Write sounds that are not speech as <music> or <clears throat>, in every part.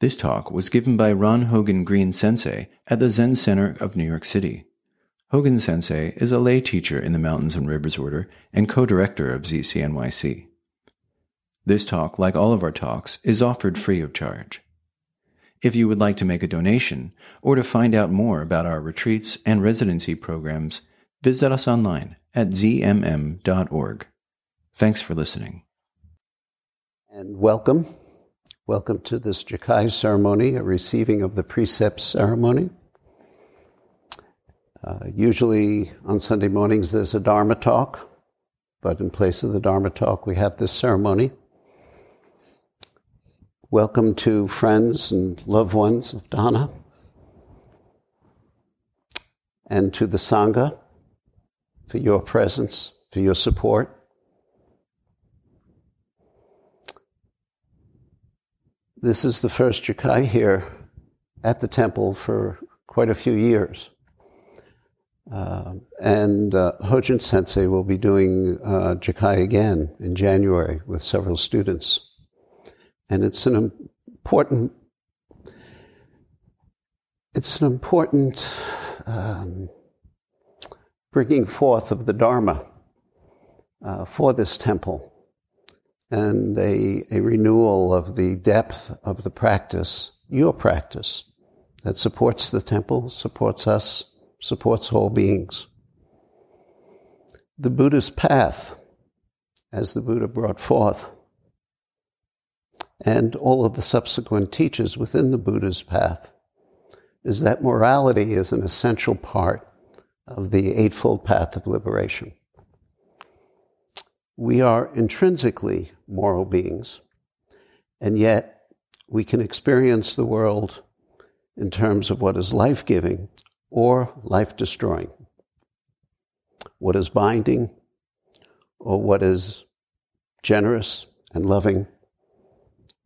This talk was given by Ron Hogen Green Sensei at the Zen Center of New York City. Hogen Sensei is a lay teacher in the Mountains and Rivers Order and co director of ZCNYC. This talk, like all of our talks, is offered free of charge. If you would like to make a donation or to find out more about our retreats and residency programs, visit us online at zmm.org. Thanks for listening. And welcome. Welcome to this Jukai ceremony, a receiving of the precepts ceremony. Uh, usually on Sunday mornings there's a Dharma talk, but in place of the Dharma talk we have this ceremony. Welcome to friends and loved ones of Donna and to the Sangha for your presence, for your support. This is the first Jukai here at the temple for quite a few years. Uh, and uh, Hojin Sensei will be doing uh, Jukai again in January with several students. And it's an important, it's an important um, bringing forth of the Dharma uh, for this temple and a, a renewal of the depth of the practice, your practice, that supports the temple, supports us, supports all beings. The Buddha's path, as the Buddha brought forth, and all of the subsequent teachers within the Buddha's path, is that morality is an essential part of the Eightfold Path of Liberation. We are intrinsically moral beings, and yet we can experience the world in terms of what is life giving or life destroying, what is binding or what is generous and loving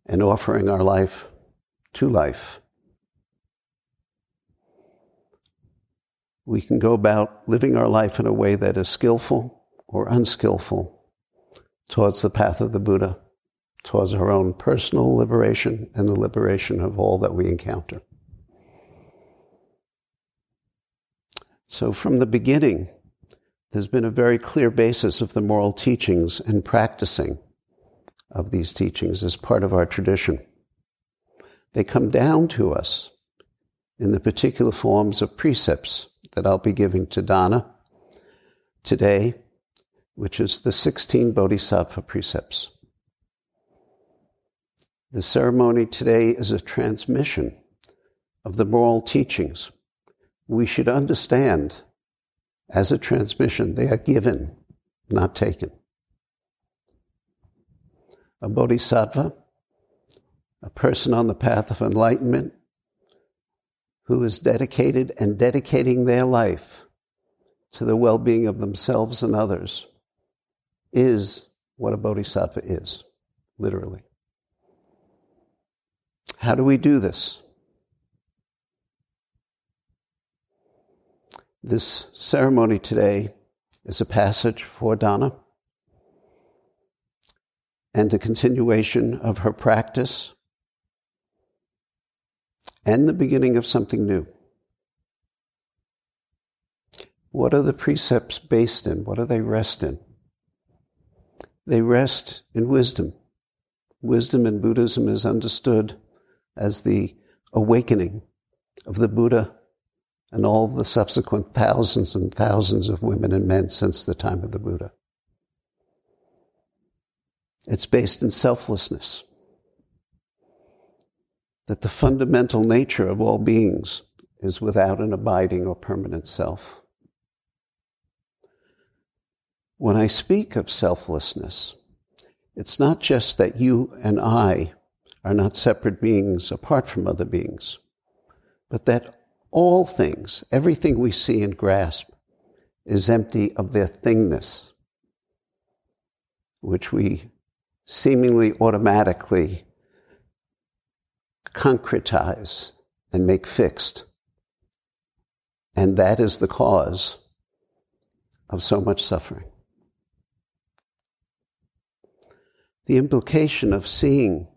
and offering our life to life. We can go about living our life in a way that is skillful or unskillful towards the path of the Buddha, towards our own personal liberation and the liberation of all that we encounter. So, from the beginning, there's been a very clear basis of the moral teachings and practicing of these teachings as part of our tradition. They come down to us in the particular forms of precepts that I'll be giving to Donna today which is the 16 Bodhisattva precepts. The ceremony today is a transmission of the moral teachings. We should understand as a transmission, they are given, not taken. A bodhisattva, a person on the path of enlightenment, who is dedicated and dedicating their life to the well being of themselves and others is what a bodhisattva is, literally. How do we do this? This ceremony today is a passage for Donna and a continuation of her practice and the beginning of something new. What are the precepts based in? What do they rest in? They rest in wisdom. Wisdom in Buddhism is understood as the awakening of the Buddha and all the subsequent thousands and thousands of women and men since the time of the Buddha. It's based in selflessness. That the fundamental nature of all beings is without an abiding or permanent self. When I speak of selflessness, it's not just that you and I are not separate beings apart from other beings, but that all things, everything we see and grasp, is empty of their thingness, which we seemingly automatically concretize and make fixed. And that is the cause of so much suffering. The implication of seeing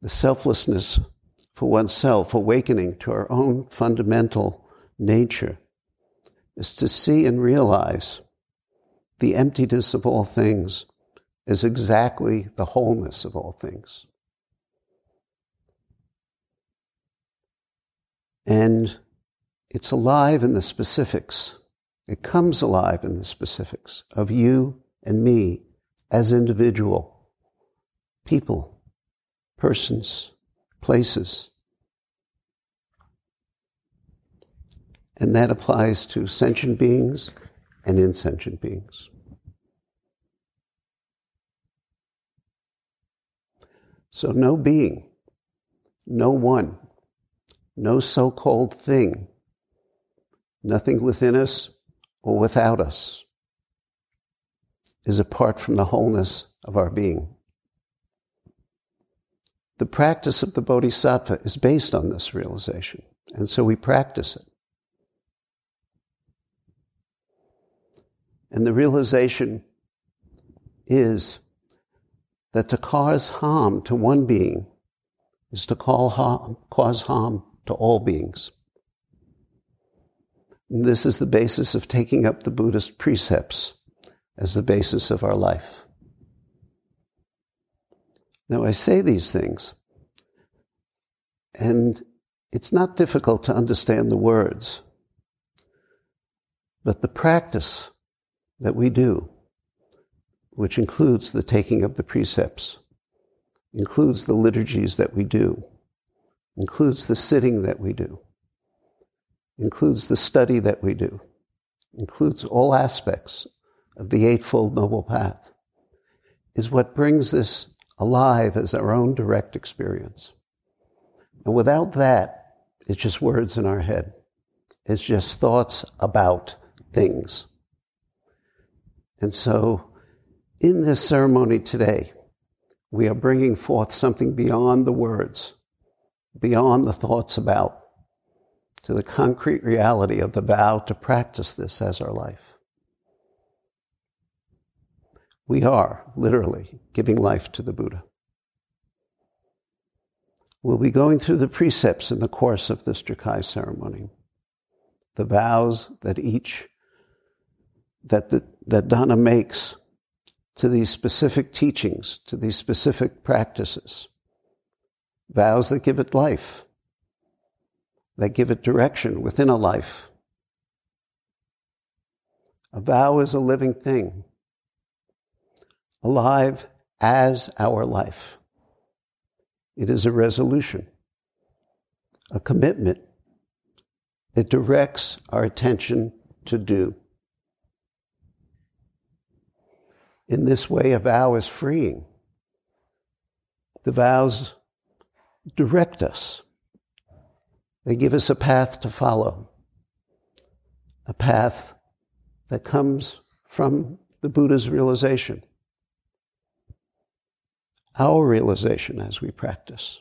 the selflessness for oneself, awakening to our own fundamental nature, is to see and realize the emptiness of all things is exactly the wholeness of all things. And it's alive in the specifics. It comes alive in the specifics of you and me as individual people, persons, places. And that applies to sentient beings and insentient beings. So, no being, no one, no so called thing, nothing within us or without us is apart from the wholeness of our being. The practice of the Bodhisattva is based on this realization, and so we practice it. And the realization is that to cause harm to one being is to harm, cause harm to all beings. And this is the basis of taking up the Buddhist precepts as the basis of our life. Now, I say these things, and it's not difficult to understand the words, but the practice that we do which includes the taking of the precepts, includes the liturgies that we do, includes the sitting that we do, includes the study that we do, includes all aspects of the Eightfold Noble Path, is what brings this alive as our own direct experience. And without that, it's just words in our head. It's just thoughts about things. And so in this ceremony today, we are bringing forth something beyond the words, beyond the thoughts about, to the concrete reality of the vow to practice this as our life. We are literally giving life to the Buddha. We'll be going through the precepts in the course of this Jukai ceremony, the vows that each, that, the, that Donna makes to these specific teachings, to these specific practices. Vows that give it life, that give it direction within a life. A vow is a living thing, alive as our life. It is a resolution, a commitment. It directs our attention to do. In this way, a vow is freeing. The vows direct us, they give us a path to follow, a path that comes from the Buddha's realization, our realization as we practice.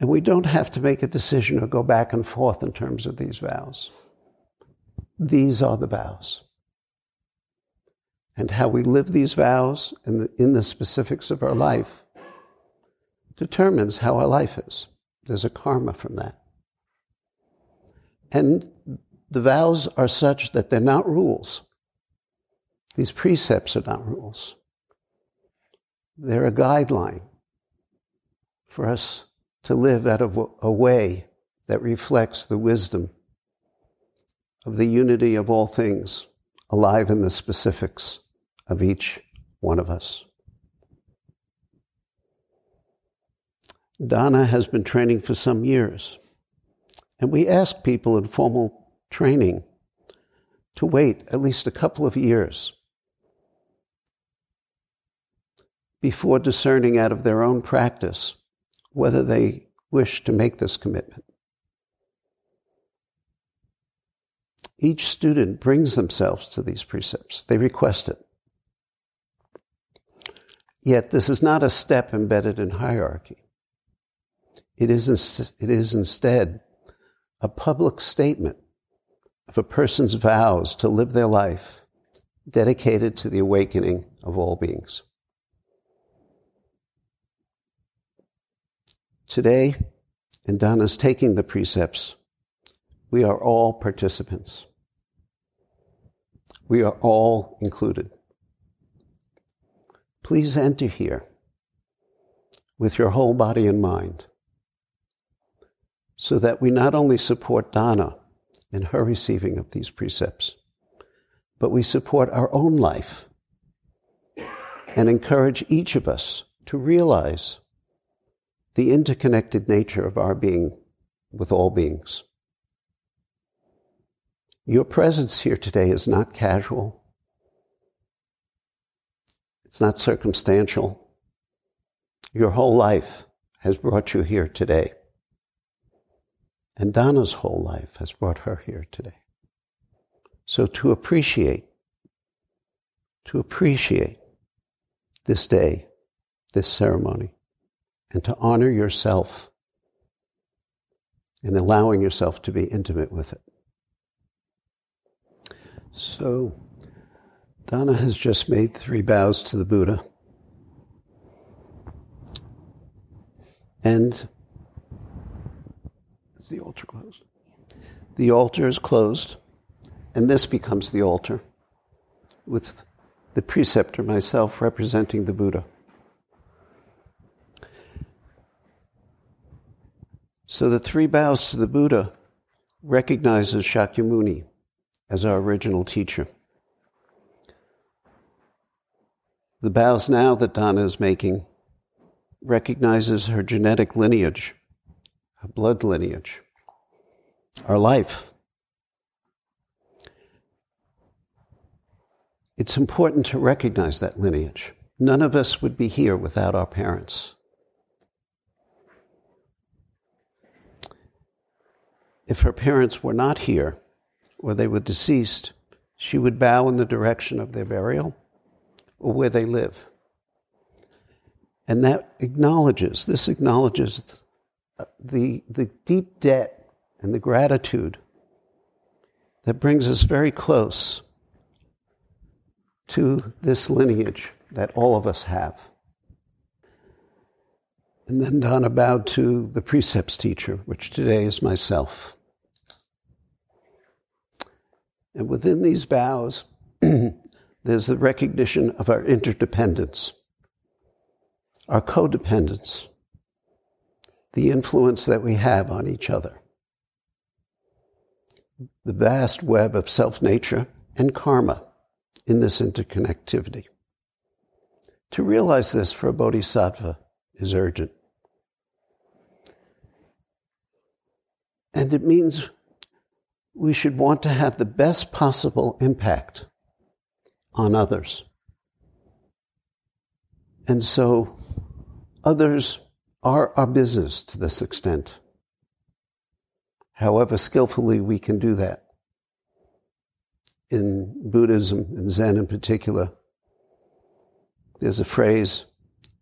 And we don't have to make a decision or go back and forth in terms of these vows. These are the vows and how we live these vows in the, in the specifics of our life determines how our life is. There's a karma from that. And the vows are such that they're not rules. These precepts are not rules. They're a guideline for us to live out of a way that reflects the wisdom of the unity of all things alive in the specifics of each one of us. Donna has been training for some years, and we ask people in formal training to wait at least a couple of years before discerning out of their own practice whether they wish to make this commitment. Each student brings themselves to these precepts. They request it. Yet this is not a step embedded in hierarchy. It is, it is instead a public statement of a person's vows to live their life dedicated to the awakening of all beings. Today, in Donna's taking the precepts, we are all participants. We are all included. Please enter here with your whole body and mind so that we not only support Donna in her receiving of these precepts, but we support our own life and encourage each of us to realize the interconnected nature of our being with all beings. Your presence here today is not casual. It's not circumstantial. Your whole life has brought you here today. And Donna's whole life has brought her here today. So to appreciate, to appreciate this day, this ceremony, and to honor yourself in allowing yourself to be intimate with it. So, Donna has just made three bows to the Buddha. And is the altar closed? The altar is closed, and this becomes the altar with the preceptor, myself, representing the Buddha. So the three bows to the Buddha recognizes Shakyamuni as our original teacher. The bows now that Donna is making recognizes her genetic lineage, her blood lineage, our life. It's important to recognize that lineage. None of us would be here without our parents. If her parents were not here, or they were deceased, she would bow in the direction of their burial or where they live. And that acknowledges, this acknowledges the, the deep debt and the gratitude that brings us very close to this lineage that all of us have. And then Donna bowed to the precepts teacher, which today is myself. And within these bows, <clears throat> there's the recognition of our interdependence, our codependence, the influence that we have on each other, the vast web of self nature and karma in this interconnectivity. To realize this for a bodhisattva is urgent. And it means we should want to have the best possible impact on others. And so others are our business to this extent. However skillfully we can do that. In Buddhism and Zen in particular, there's a phrase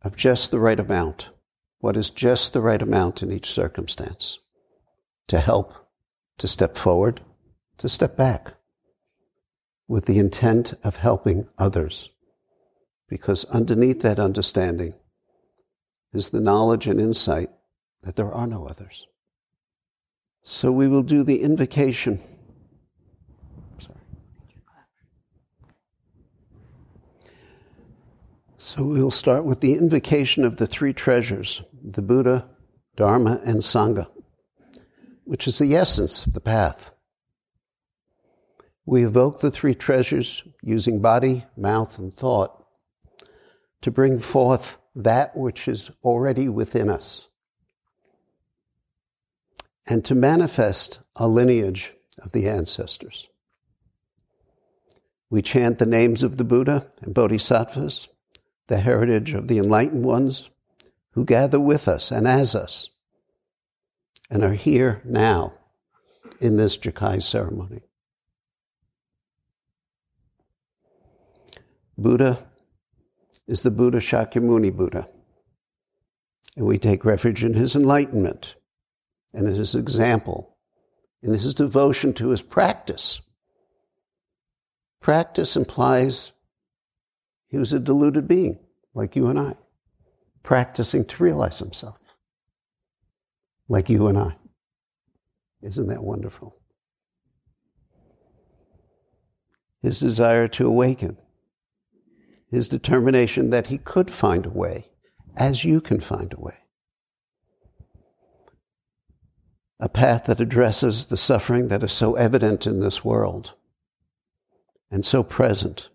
of just the right amount. What is just the right amount in each circumstance to help to step forward, to step back with the intent of helping others. Because underneath that understanding is the knowledge and insight that there are no others. So we will do the invocation. So we'll start with the invocation of the three treasures the Buddha, Dharma, and Sangha which is the essence of the path. We evoke the three treasures using body, mouth, and thought to bring forth that which is already within us and to manifest a lineage of the ancestors. We chant the names of the Buddha and Bodhisattvas, the heritage of the enlightened ones who gather with us and as us and are here now in this Jukai ceremony. Buddha is the Buddha Shakyamuni Buddha. And we take refuge in his enlightenment and in his example, in his devotion to his practice. Practice implies he was a deluded being, like you and I, practicing to realize himself. Like you and I. Isn't that wonderful? His desire to awaken, his determination that he could find a way, as you can find a way. A path that addresses the suffering that is so evident in this world and so present,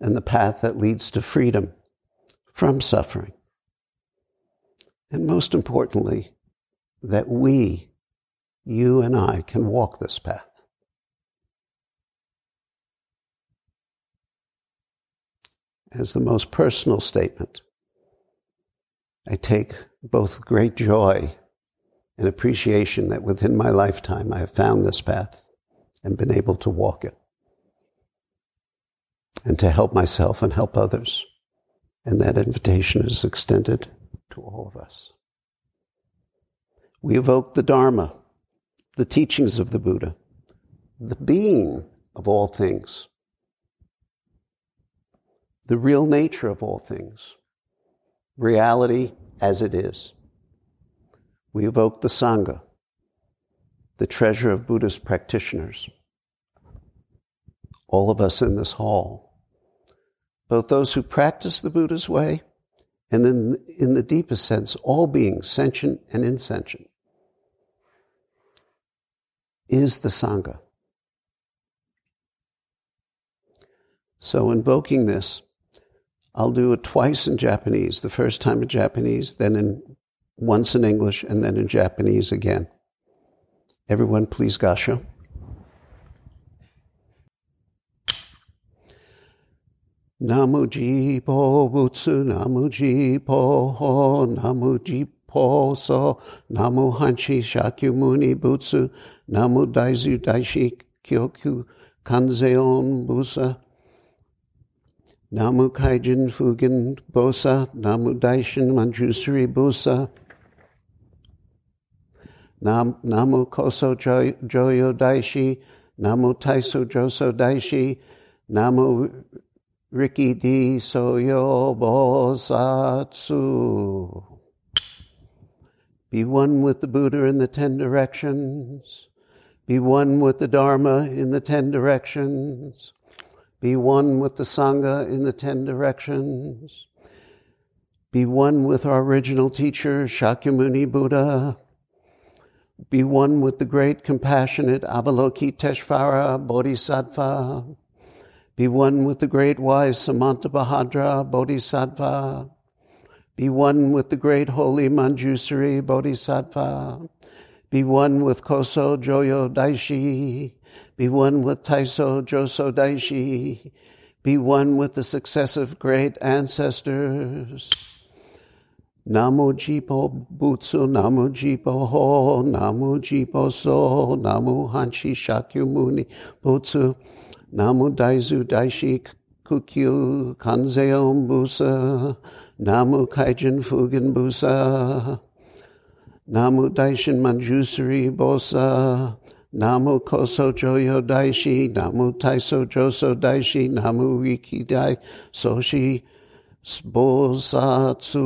and the path that leads to freedom from suffering. And most importantly, that we, you and I, can walk this path. As the most personal statement, I take both great joy and appreciation that within my lifetime I have found this path and been able to walk it and to help myself and help others. And that invitation is extended to all of us. We evoke the Dharma, the teachings of the Buddha, the being of all things, the real nature of all things, reality as it is. We evoke the Sangha, the treasure of Buddhist practitioners. All of us in this hall, both those who practice the Buddha's way and then, in the deepest sense, all beings, sentient and insentient, is the Sangha. So, invoking this, I'll do it twice in Japanese. The first time in Japanese, then in once in English, and then in Japanese again. Everyone, please, Gassho. Namu Jipo Butsu, Namu Jipo Ho, Namu Jipo So, Namu Hanshi Shakyamuni Butsu, Namu Daizu Daishi Kyoku Kanzeon Busa, Namu Kaijin Fugen Bosa, Namu Daishin Manjusri Busa, Nam, Namu Koso Joyo Daishi, Namu Taiso Joso Daishi, Namu Riki Di Soyo Bosatsu. Be one with the Buddha in the ten directions. Be one with the Dharma in the ten directions. Be one with the Sangha in the ten directions. Be one with our original teacher, Shakyamuni Buddha. Be one with the great compassionate Avalokiteshvara Bodhisattva. Be one with the great wise Samantabhadra Bodhisattva. Be one with the great holy Manjusri Bodhisattva. Be one with Koso Joyo Daishi. Be one with Taiso Joso Daishi. Be one with the successive great ancestors. Namo Jipo Butsu, Namo Jipo Ho, Namo Jipo So, Namo Hanshi Shakyamuni Butsu. Namu Daizu Daishi Kukyu Kanzeon Busa. Namu Kaijin Fugen Busa. Namu Daishin Manjusri Bosa. Namu Koso Joyo Daishi. Namu Taiso Joso Daishi. Namu Riki Dai Soshi Bosatsu.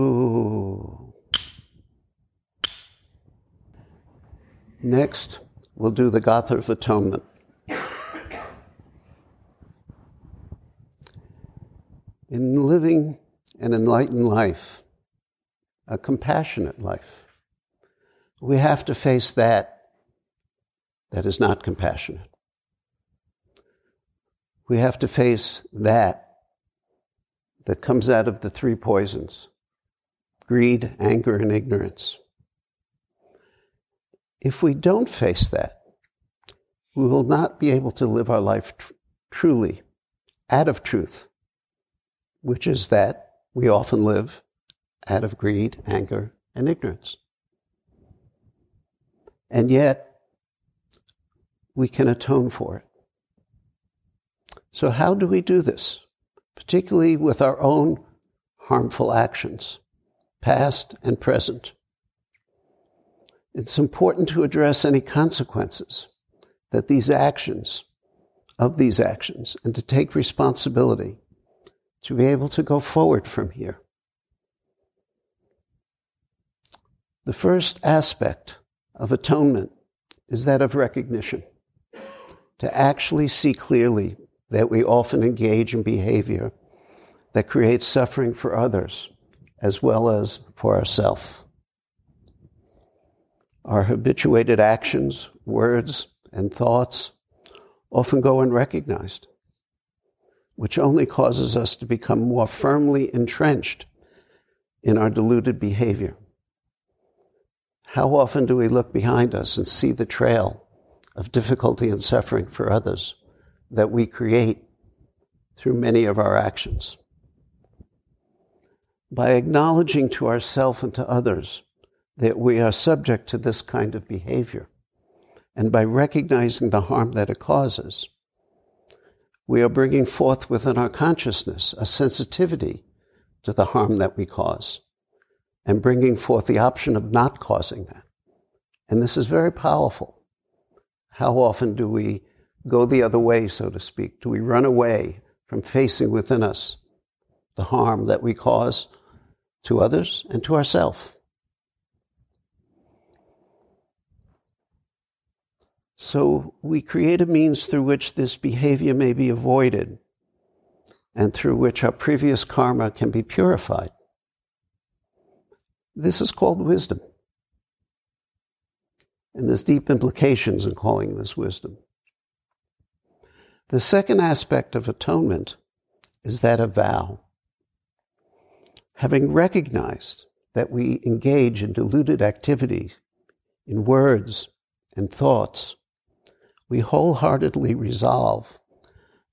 Next, we'll do the Gatha of Atonement. In living an enlightened life, a compassionate life, we have to face that that is not compassionate. We have to face that that comes out of the three poisons greed, anger, and ignorance. If we don't face that, we will not be able to live our life tr- truly out of truth which is that we often live out of greed, anger, and ignorance. And yet, we can atone for it. So, how do we do this? Particularly with our own harmful actions, past and present. It's important to address any consequences that these actions, of these actions, and to take responsibility to be able to go forward from here. The first aspect of atonement is that of recognition. To actually see clearly that we often engage in behavior that creates suffering for others as well as for ourselves. Our habituated actions, words, and thoughts often go unrecognized, which only causes us to become more firmly entrenched in our deluded behavior. How often do we look behind us and see the trail of difficulty and suffering for others that we create through many of our actions? By acknowledging to ourselves and to others that we are subject to this kind of behavior, and by recognizing the harm that it causes, we are bringing forth within our consciousness a sensitivity to the harm that we cause and bringing forth the option of not causing that. And this is very powerful. How often do we go the other way, so to speak? Do we run away from facing within us the harm that we cause to others and to ourselves? So we create a means through which this behavior may be avoided and through which our previous karma can be purified. This is called wisdom. And there's deep implications in calling this wisdom. The second aspect of atonement is that of vow. Having recognized that we engage in deluded activity in words and thoughts, we wholeheartedly resolve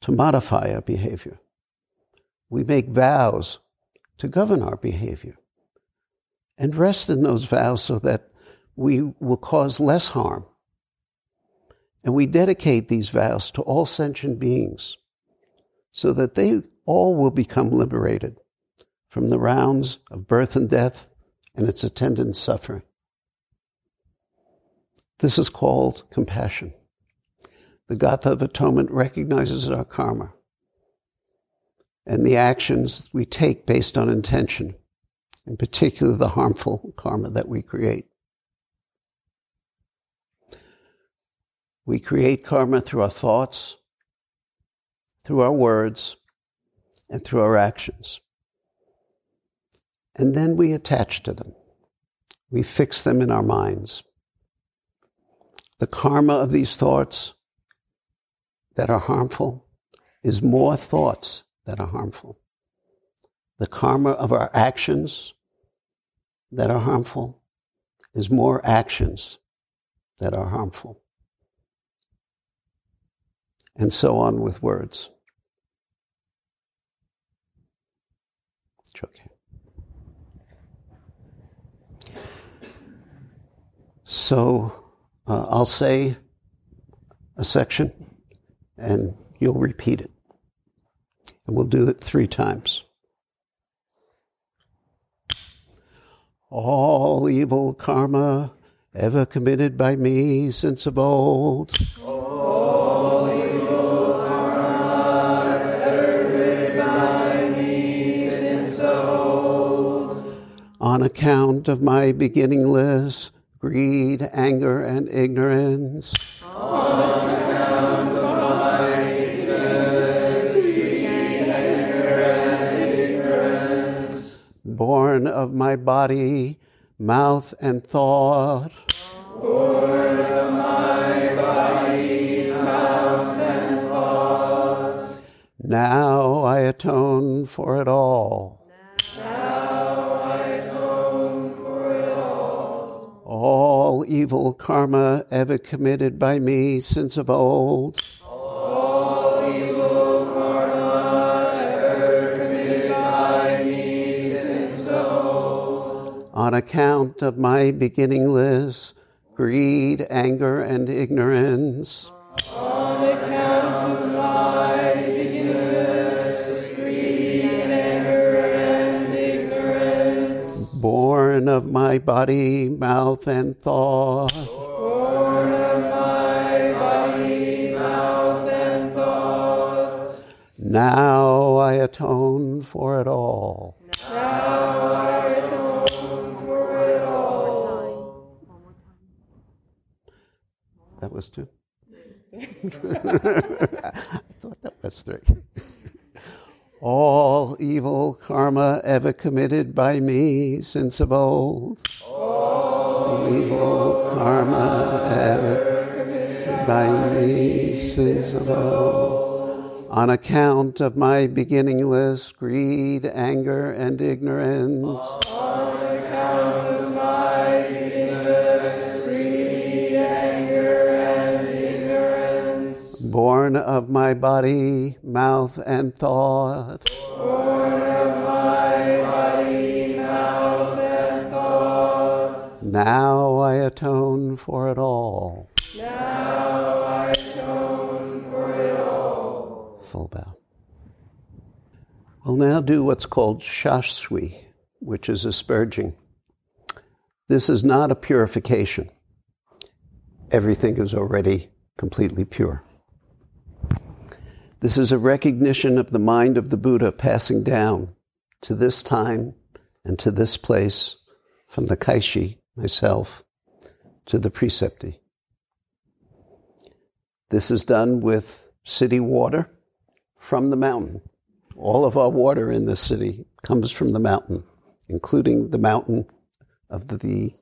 to modify our behavior. We make vows to govern our behavior and rest in those vows so that we will cause less harm. And we dedicate these vows to all sentient beings so that they all will become liberated from the rounds of birth and death and its attendant suffering. This is called compassion. The Gatha of Atonement recognizes our karma and the actions we take based on intention, in particular the harmful karma that we create. We create karma through our thoughts, through our words, and through our actions. And then we attach to them. We fix them in our minds. The karma of these thoughts that are harmful is more thoughts that are harmful. The karma of our actions that are harmful is more actions that are harmful. And so on with words. It's okay. So uh, I'll say a section and you'll repeat it. And we'll do it three times. All evil karma ever committed by me since of old. All evil karma ever committed by me since of old. On account of my beginningless greed, anger, and ignorance. On Born of my body, mouth, and thought. Born of my body, mouth, and thought. Now I atone for it all. Now I atone for it all. All evil karma ever committed by me since of old. On account of my beginningless greed, anger, and ignorance. On account of my beginningless greed, anger, and ignorance. Born of my body, mouth, and thought. Born of my body, mouth, and thought. Now I atone for it all. Now I atone for it all. Was two. <laughs> I thought that was three. All evil karma ever committed by me since of old. All evil karma ever committed by me since of old. On account of my beginningless greed, anger, and ignorance. Born of my body, mouth, and thought. Now I atone for it all. Now I atone for it all. Full bow. We'll now do what's called shasui, which is asperging. This is not a purification. Everything is already completely pure. This is a recognition of the mind of the Buddha passing down to this time and to this place from the Kaishi, myself, to the Precepti. This is done with city water from the mountain. All of our water in this city comes from the mountain, including the mountain of the,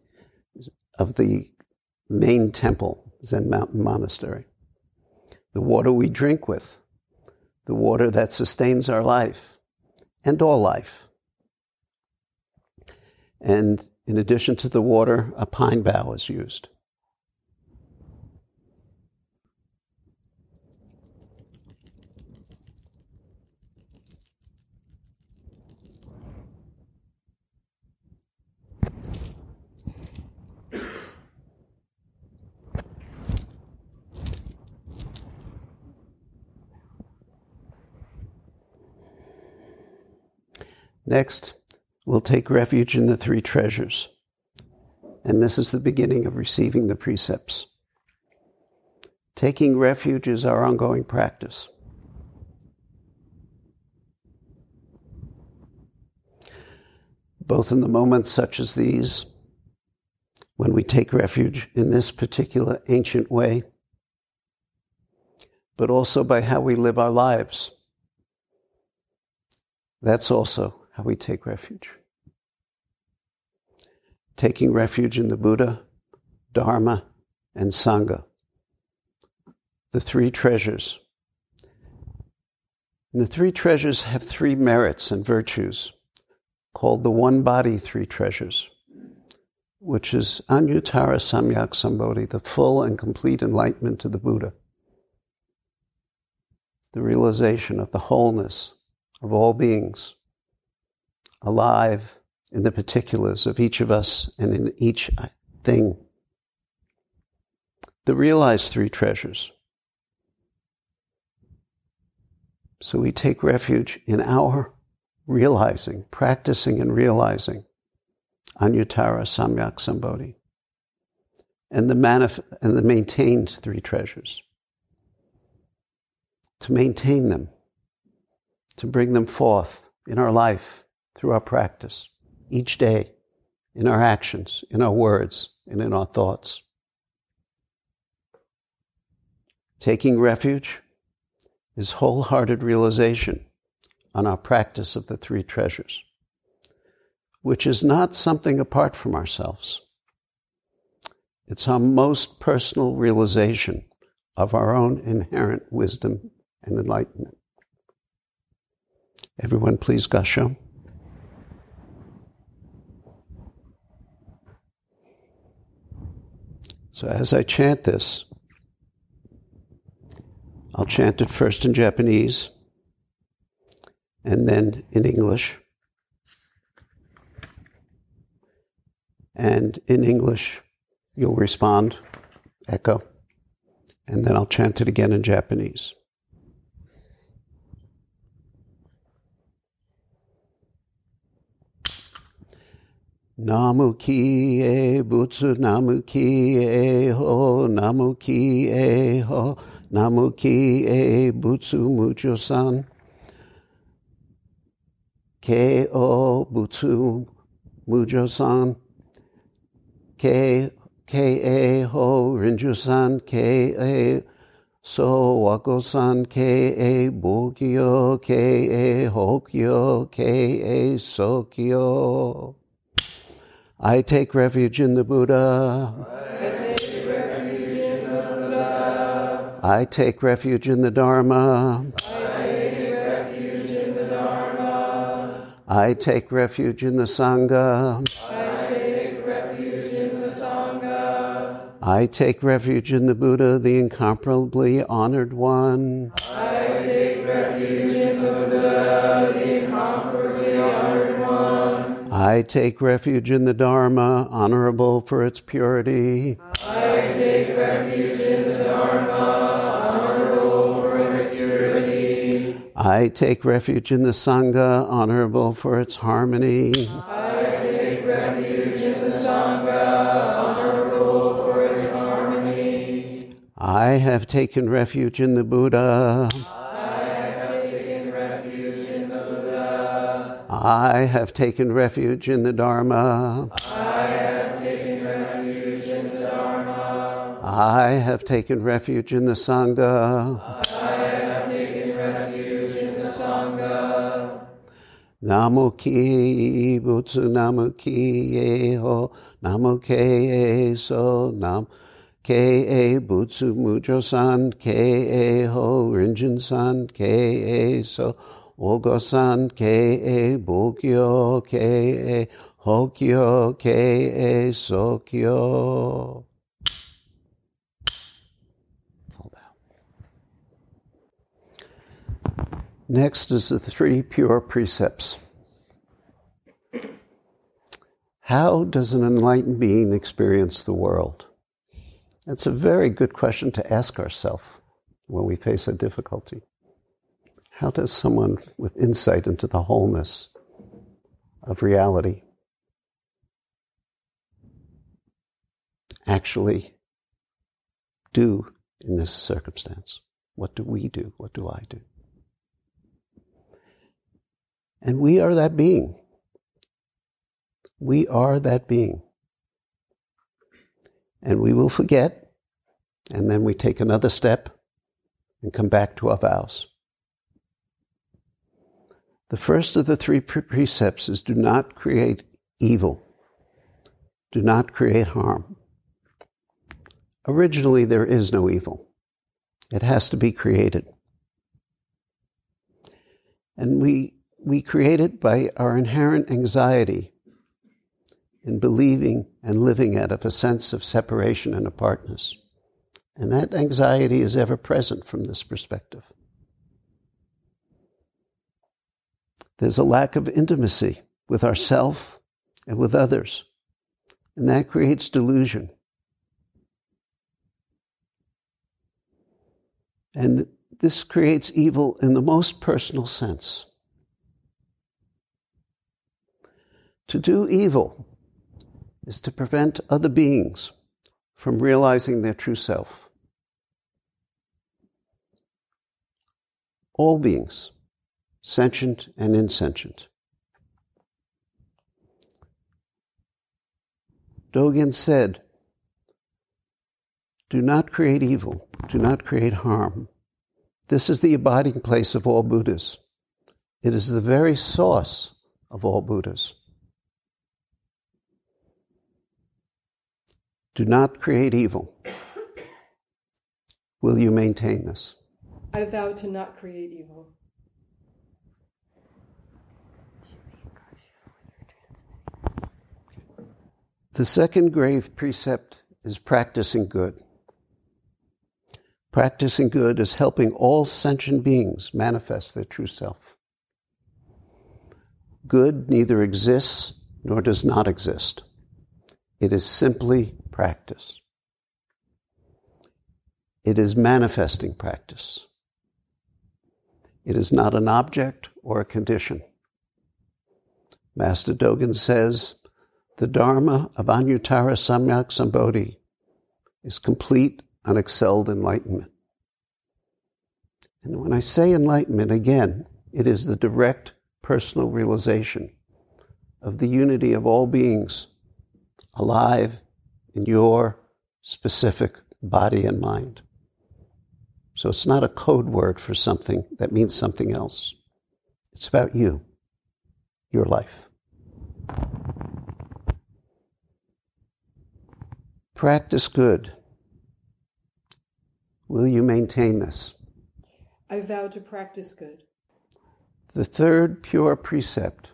of the main temple, Zen Mountain Monastery. The water we drink with the water that sustains our life and all life. And in addition to the water, a pine bough is used. Next, we'll take refuge in the three treasures. And this is the beginning of receiving the precepts. Taking refuge is our ongoing practice. Both in the moments such as these, when we take refuge in this particular ancient way, but also by how we live our lives. That's also how we take refuge. Taking refuge in the Buddha, Dharma, and Sangha, the three treasures. And the three treasures have three merits and virtues called the one body three treasures, which is Anuttara Samyak Sambodhi, the full and complete enlightenment to the Buddha, the realization of the wholeness of all beings alive in the particulars of each of us and in each thing. The realized three treasures. So we take refuge in our realizing, practicing and realizing Anuttara Samyak Sambodhi and the, manif- and the maintained three treasures. To maintain them, to bring them forth in our life through our practice, each day, in our actions, in our words, and in our thoughts. Taking refuge is wholehearted realization on our practice of the three treasures, which is not something apart from ourselves. It's our most personal realization of our own inherent wisdom and enlightenment. Everyone, please, Gassho. So as I chant this, I'll chant it first in Japanese and then in English. And in English, you'll respond, echo, and then I'll chant it again in Japanese. Namu ki e butsu, namu ki e ho, namu ki e ho, namu ki e butsu mujo san. Ke o butsu mujo san. Ke, ke ho rinju-san ke so wako-san ke bukyo ke hokyo ke sokyo. I take refuge in the Buddha. I take refuge in the Dharma. I take refuge in the Sangha. I take refuge in the Buddha, the incomparably honored one. I take refuge in the Dharma, honorable for its purity. I take refuge in the Dharma, honorable for its purity. I take refuge in the Sangha, honorable for its harmony. I take refuge in the Sangha, honorable for its harmony. I have taken refuge in the Buddha. I have taken refuge in the Dharma. I have taken refuge in the Dharma. I have taken refuge in the Sangha. I have taken refuge in the Sangha. Namo ki butsu namo ki e ho namo ke so nam ke butsu mujo san ke ho rinjin san ke so ogo san ke e bukyo ke e hokyo ke e sokyo. Next is the three pure precepts. How does an enlightened being experience the world? That's a very good question to ask ourselves when we face a difficulty. How does someone with insight into the wholeness of reality actually do in this circumstance? What do we do? What do I do? And we are that being. We are that being. And we will forget, and then we take another step and come back to our vows. The first of the three precepts is do not create evil, do not create harm. Originally, there is no evil, it has to be created. And we, we create it by our inherent anxiety in believing and living out of a sense of separation and apartness. And that anxiety is ever present from this perspective. There's a lack of intimacy with ourself and with others, and that creates delusion. And this creates evil in the most personal sense. To do evil is to prevent other beings from realizing their true self. All beings, sentient and insentient. Dogen said, Do not create evil, do not create harm. This is the abiding place of all Buddhas. It is the very source of all Buddhas. Do not create evil. Will you maintain this? I vow to not create evil. The second grave precept is practicing good. Practicing good is helping all sentient beings manifest their true self. Good neither exists nor does not exist. It is simply practice. It is manifesting practice. It is not an object or a condition. Master Dogen says the Dharma of Anuttara Samyak Sambodhi is complete, unexcelled enlightenment. And when I say enlightenment, again, it is the direct personal realization of the unity of all beings, alive in your specific body and mind. So it's not a code word for something that means something else. It's about you, your life. Practice good. Will you maintain this? I vow to practice good. The third pure precept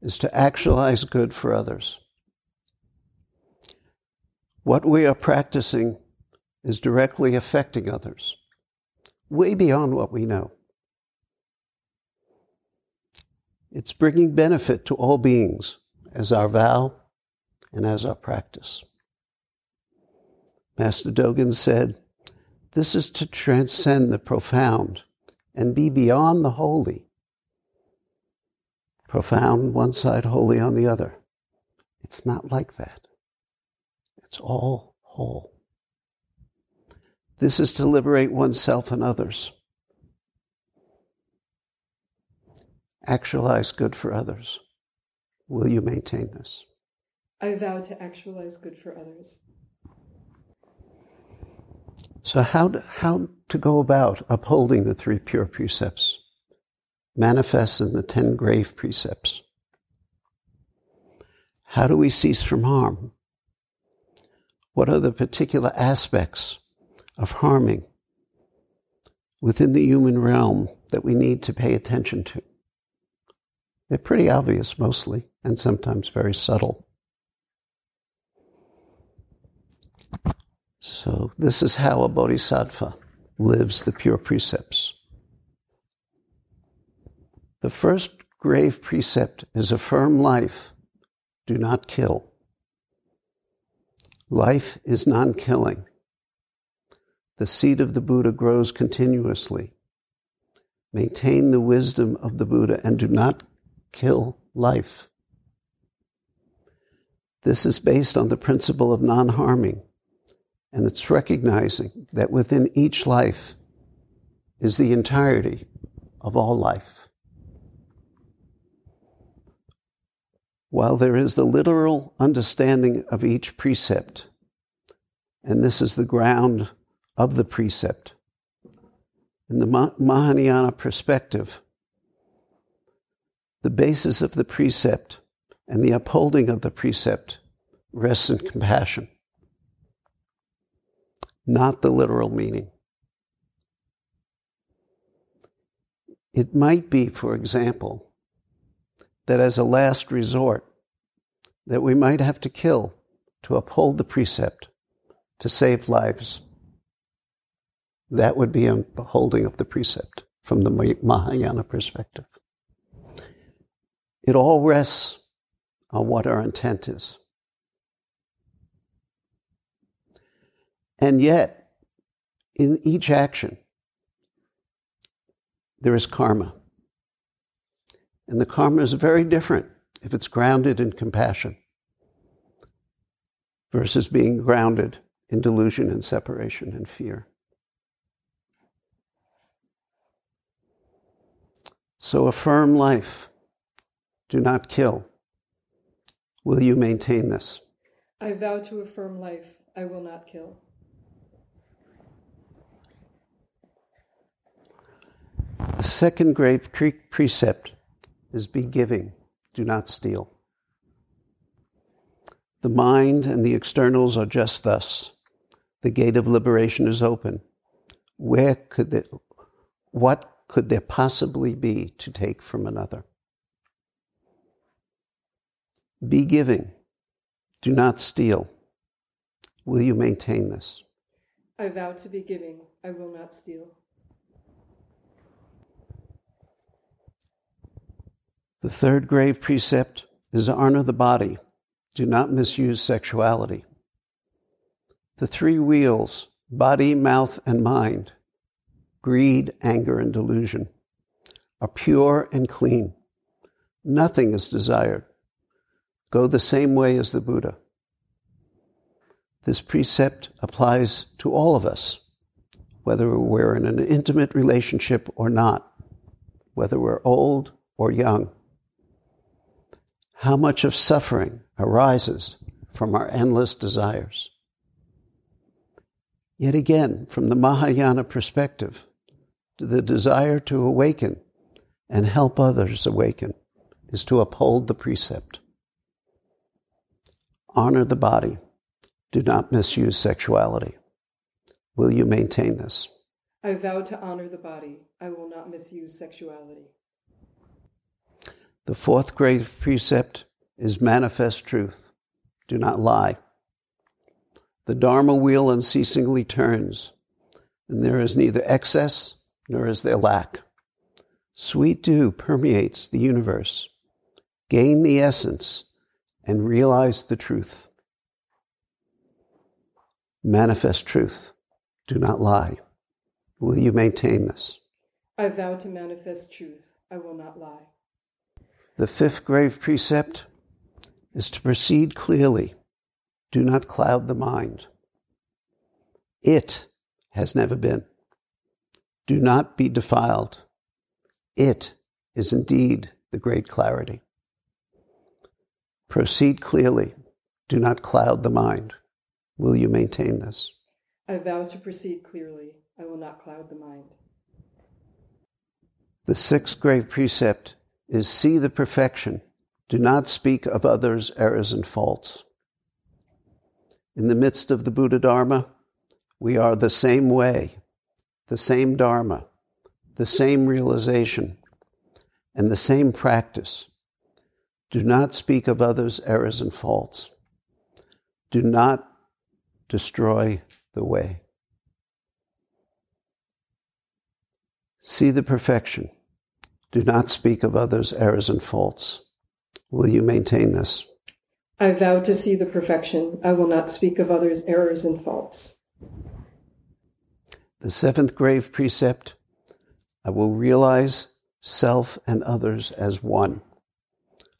is to actualize good for others. What we are practicing is directly affecting others, way beyond what we know. It's bringing benefit to all beings as our vow and as our practice. Master Dogen said, This is to transcend the profound and be beyond the holy. Profound one side, holy on the other. It's not like that. It's all whole. This is to liberate oneself and others. Actualize good for others. Will you maintain this? I vow to actualize good for others. So, how to, how to go about upholding the three pure precepts manifests in the ten grave precepts? How do we cease from harm? What are the particular aspects of harming within the human realm that we need to pay attention to? They're pretty obvious mostly, and sometimes very subtle. So, this is how a bodhisattva lives the pure precepts. The first grave precept is affirm life, do not kill. Life is non killing. The seed of the Buddha grows continuously. Maintain the wisdom of the Buddha and do not kill life. This is based on the principle of non harming, and it's recognizing that within each life is the entirety of all life. While there is the literal understanding of each precept, and this is the ground of the precept, in the Mahayana perspective, the basis of the precept and the upholding of the precept rests in compassion, not the literal meaning. It might be, for example, that as a last resort, that we might have to kill to uphold the precept, to save lives. That would be a holding of the precept from the Mahayana perspective. It all rests on what our intent is. And yet, in each action, there is karma. And the karma is very different if it's grounded in compassion versus being grounded in delusion and separation and fear. So affirm life. Do not kill. Will you maintain this? I vow to affirm life. I will not kill. The second great precept is be giving, do not steal. The mind and the externals are just thus. The gate of liberation is open. Where could there, what could there possibly be to take from another? Be giving. Do not steal. Will you maintain this? I vow to be giving. I will not steal. The third grave precept is honor the body. Do not misuse sexuality. The three wheels body, mouth, and mind greed, anger, and delusion are pure and clean. Nothing is desired go the same way as the Buddha. This precept applies to all of us, whether we're in an intimate relationship or not, whether we're old or young. How much of suffering arises from our endless desires? Yet again, from the Mahayana perspective, the desire to awaken and help others awaken is to uphold the precept. Honor the body. Do not misuse sexuality. Will you maintain this? I vow to honor the body. I will not misuse sexuality. The fourth great precept is manifest truth. Do not lie. The Dharma wheel unceasingly turns, and there is neither excess nor is there lack. Sweet dew permeates the universe. Gain the essence and realize the truth. Manifest truth. Do not lie. Will you maintain this? I vow to manifest truth. I will not lie. The fifth grave precept is to proceed clearly. Do not cloud the mind. It has never been. Do not be defiled. It is indeed the great clarity. Proceed clearly. Do not cloud the mind. Will you maintain this? I vow to proceed clearly. I will not cloud the mind. The sixth grave precept is see the perfection. Do not speak of others' errors and faults. In the midst of the Buddha Dharma, we are the same way, the same Dharma, the same realization, and the same practice. Do not speak of others' errors and faults. Do not destroy the way. See the perfection. Do not speak of others' errors and faults. Will you maintain this? I vow to see the perfection. I will not speak of others' errors and faults. The seventh grave precept I will realize self and others as one.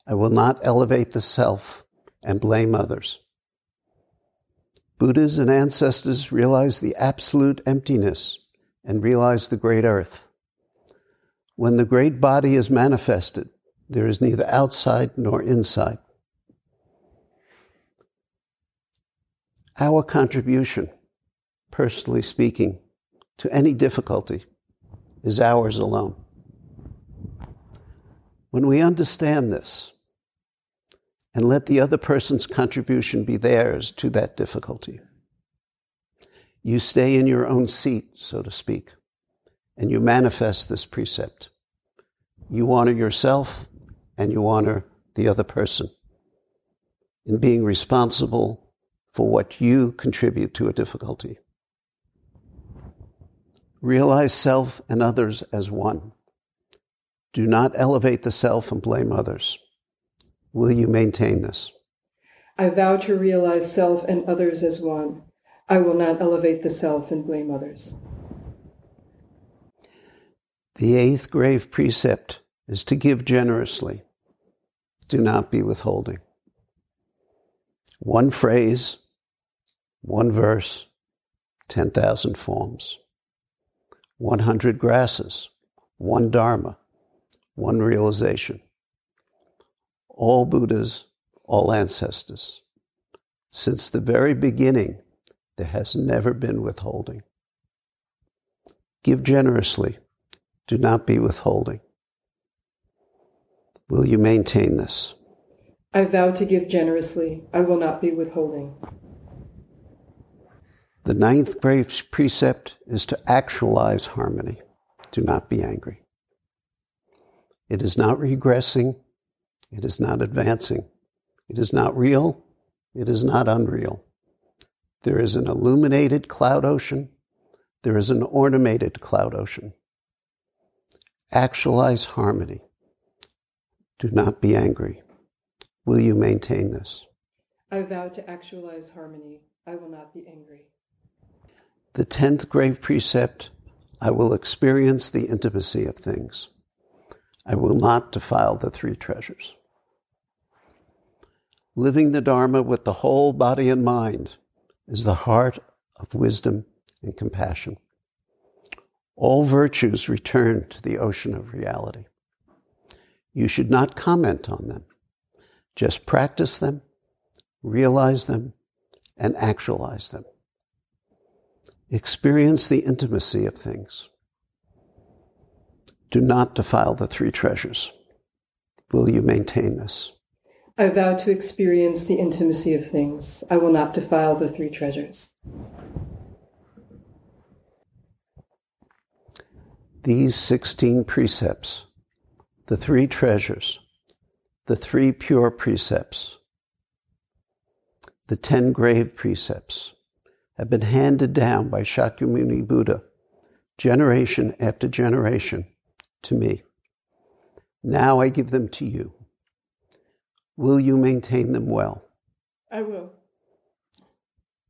I will not elevate the self and blame others. Buddhas and ancestors realized the absolute emptiness and realized the great earth. When the great body is manifested, there is neither outside nor inside. Our contribution, personally speaking, to any difficulty is ours alone. When we understand this and let the other person's contribution be theirs to that difficulty, you stay in your own seat, so to speak, and you manifest this precept. You honor yourself and you honor the other person in being responsible for what you contribute to a difficulty. Realize self and others as one. Do not elevate the self and blame others. Will you maintain this? I vow to realize self and others as one. I will not elevate the self and blame others. The eighth grave precept is to give generously. Do not be withholding. One phrase, one verse, 10,000 forms. 100 grasses, one Dharma, one realization. All Buddhas, all ancestors. Since the very beginning, there has never been withholding. Give generously. Do not be withholding. Will you maintain this? I vow to give generously. I will not be withholding. The ninth grave precept is to actualize harmony. Do not be angry. It is not regressing. It is not advancing. It is not real. It is not unreal. There is an illuminated cloud ocean. There is an ornamented cloud ocean. Actualize harmony. Do not be angry. Will you maintain this? I vow to actualize harmony. I will not be angry. The tenth grave precept I will experience the intimacy of things. I will not defile the three treasures. Living the Dharma with the whole body and mind is the heart of wisdom and compassion. All virtues return to the ocean of reality. You should not comment on them. Just practice them, realize them, and actualize them. Experience the intimacy of things. Do not defile the three treasures. Will you maintain this? I vow to experience the intimacy of things. I will not defile the three treasures. These 16 precepts, the three treasures, the three pure precepts, the 10 grave precepts, have been handed down by Shakyamuni Buddha generation after generation to me. Now I give them to you. Will you maintain them well? I will.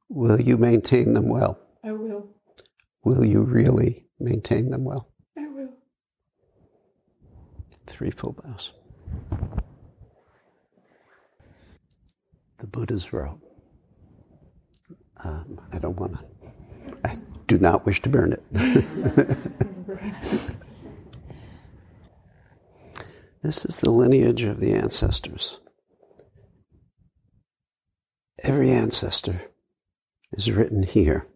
Will you maintain them well? I will. Will you really maintain them well? Three full bows. The Buddha's robe. Um, I don't want to, I do not wish to burn it. <laughs> this is the lineage of the ancestors. Every ancestor is written here.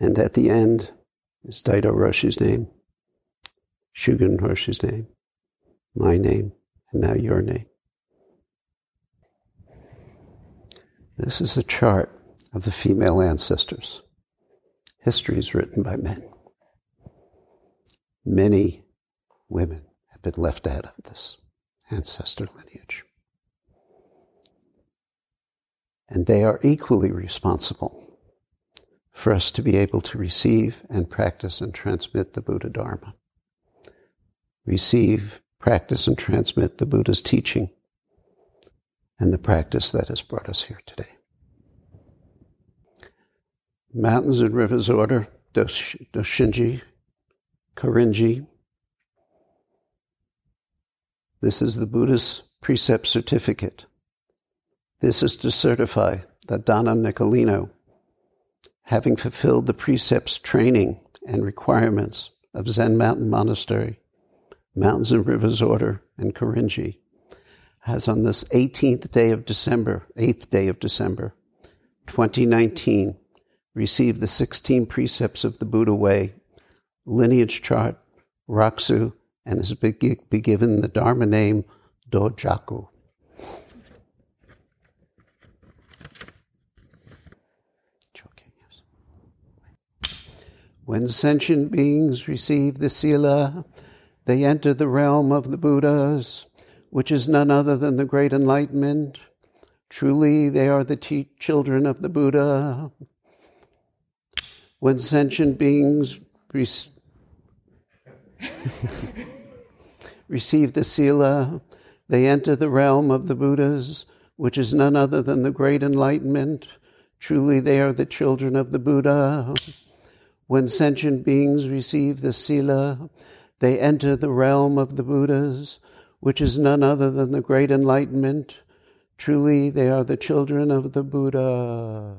And at the end is Daido Roshi's name, Shugen Roshi's name, my name, and now your name. This is a chart of the female ancestors. History is written by men. Many women have been left out of this ancestor lineage. And they are equally responsible for us to be able to receive and practice and transmit the Buddha Dharma. Receive, practice, and transmit the Buddha's teaching and the practice that has brought us here today. Mountains and Rivers Order, Doshinji, Korinji. This is the Buddha's precept certificate. This is to certify that Donna Nicolino, having fulfilled the precepts training and requirements of Zen Mountain Monastery, Mountains and Rivers Order, and Korinji, has on this 18th day of December, 8th day of December, 2019, received the 16 precepts of the Buddha way, lineage chart, Rakusu, and has been given the Dharma name Dojaku. When sentient beings receive the Sila, they enter the realm of the Buddhas, which is none other than the great enlightenment. Truly, they are the te- children of the Buddha. When sentient beings re- <laughs> receive the Sila, they enter the realm of the Buddhas, which is none other than the great enlightenment. Truly, they are the children of the Buddha. When sentient beings receive the Sila, they enter the realm of the Buddhas, which is none other than the great enlightenment. Truly, they are the children of the Buddha.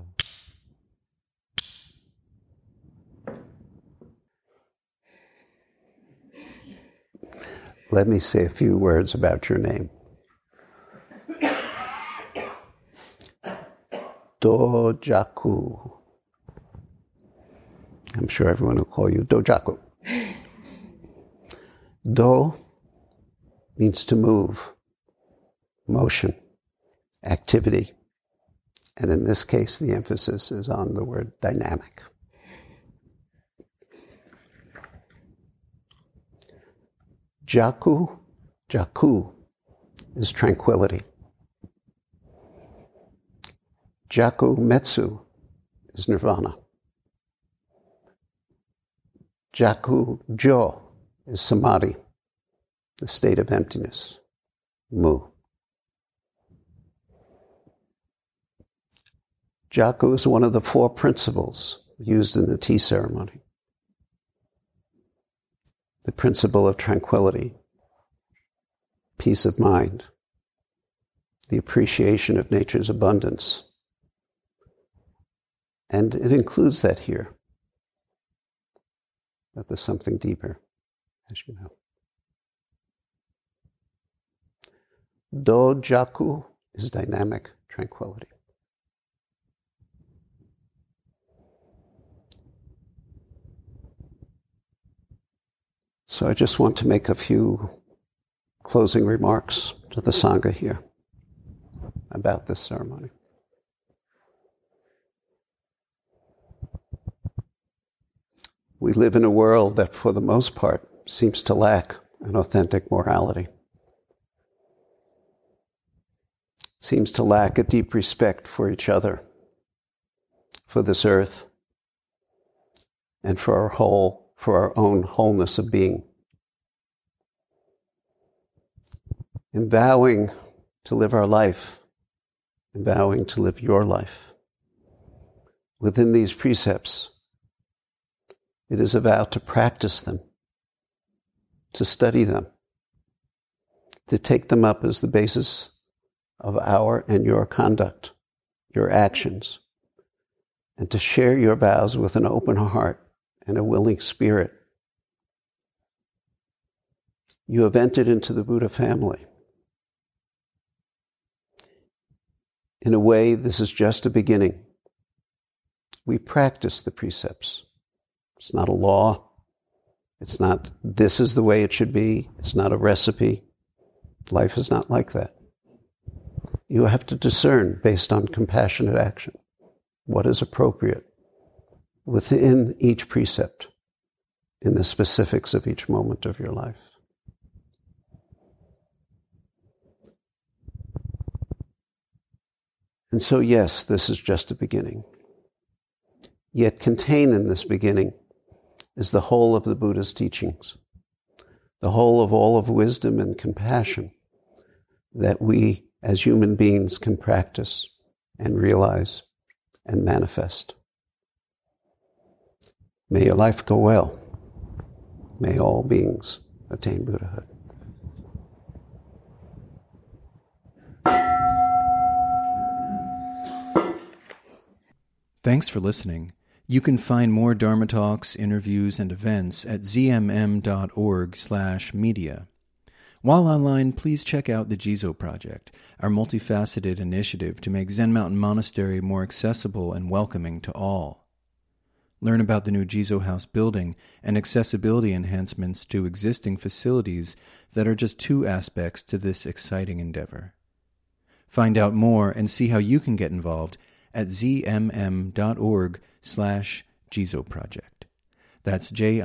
Let me say a few words about your name. Dojaku. I'm sure everyone will call you Dojaku. Do means to move, motion, activity. And in this case, the emphasis is on the word dynamic. Jaku, Jaku is tranquility. Jaku Metsu is nirvana. Jaku Jo is samadhi, the state of emptiness, mu. Jaku is one of the four principles used in the tea ceremony the principle of tranquility, peace of mind, the appreciation of nature's abundance. And it includes that here. But there's something deeper, as you know, jaku is dynamic tranquility. So I just want to make a few closing remarks to the Sangha here about this ceremony. We live in a world that, for the most part, seems to lack an authentic morality, seems to lack a deep respect for each other, for this earth, and for our whole, for our own wholeness of being. In vowing to live our life, in vowing to live your life, within these precepts, it is a vow to practice them, to study them, to take them up as the basis of our and your conduct, your actions, and to share your vows with an open heart and a willing spirit. You have entered into the Buddha family. In a way, this is just a beginning. We practice the precepts. It's not a law. It's not, this is the way it should be. It's not a recipe. Life is not like that. You have to discern based on compassionate action what is appropriate within each precept in the specifics of each moment of your life. And so, yes, this is just a beginning. Yet, contained in this beginning is the whole of the Buddha's teachings, the whole of all of wisdom and compassion that we as human beings can practice and realize and manifest. May your life go well. May all beings attain Buddhahood. Thanks for listening. You can find more Dharma talks, interviews, and events at zmm.org/media. While online, please check out the Jizo Project, our multifaceted initiative to make Zen Mountain Monastery more accessible and welcoming to all. Learn about the new Jizo House building and accessibility enhancements to existing facilities that are just two aspects to this exciting endeavor. Find out more and see how you can get involved at zmm.org slash Jizo Project. That's J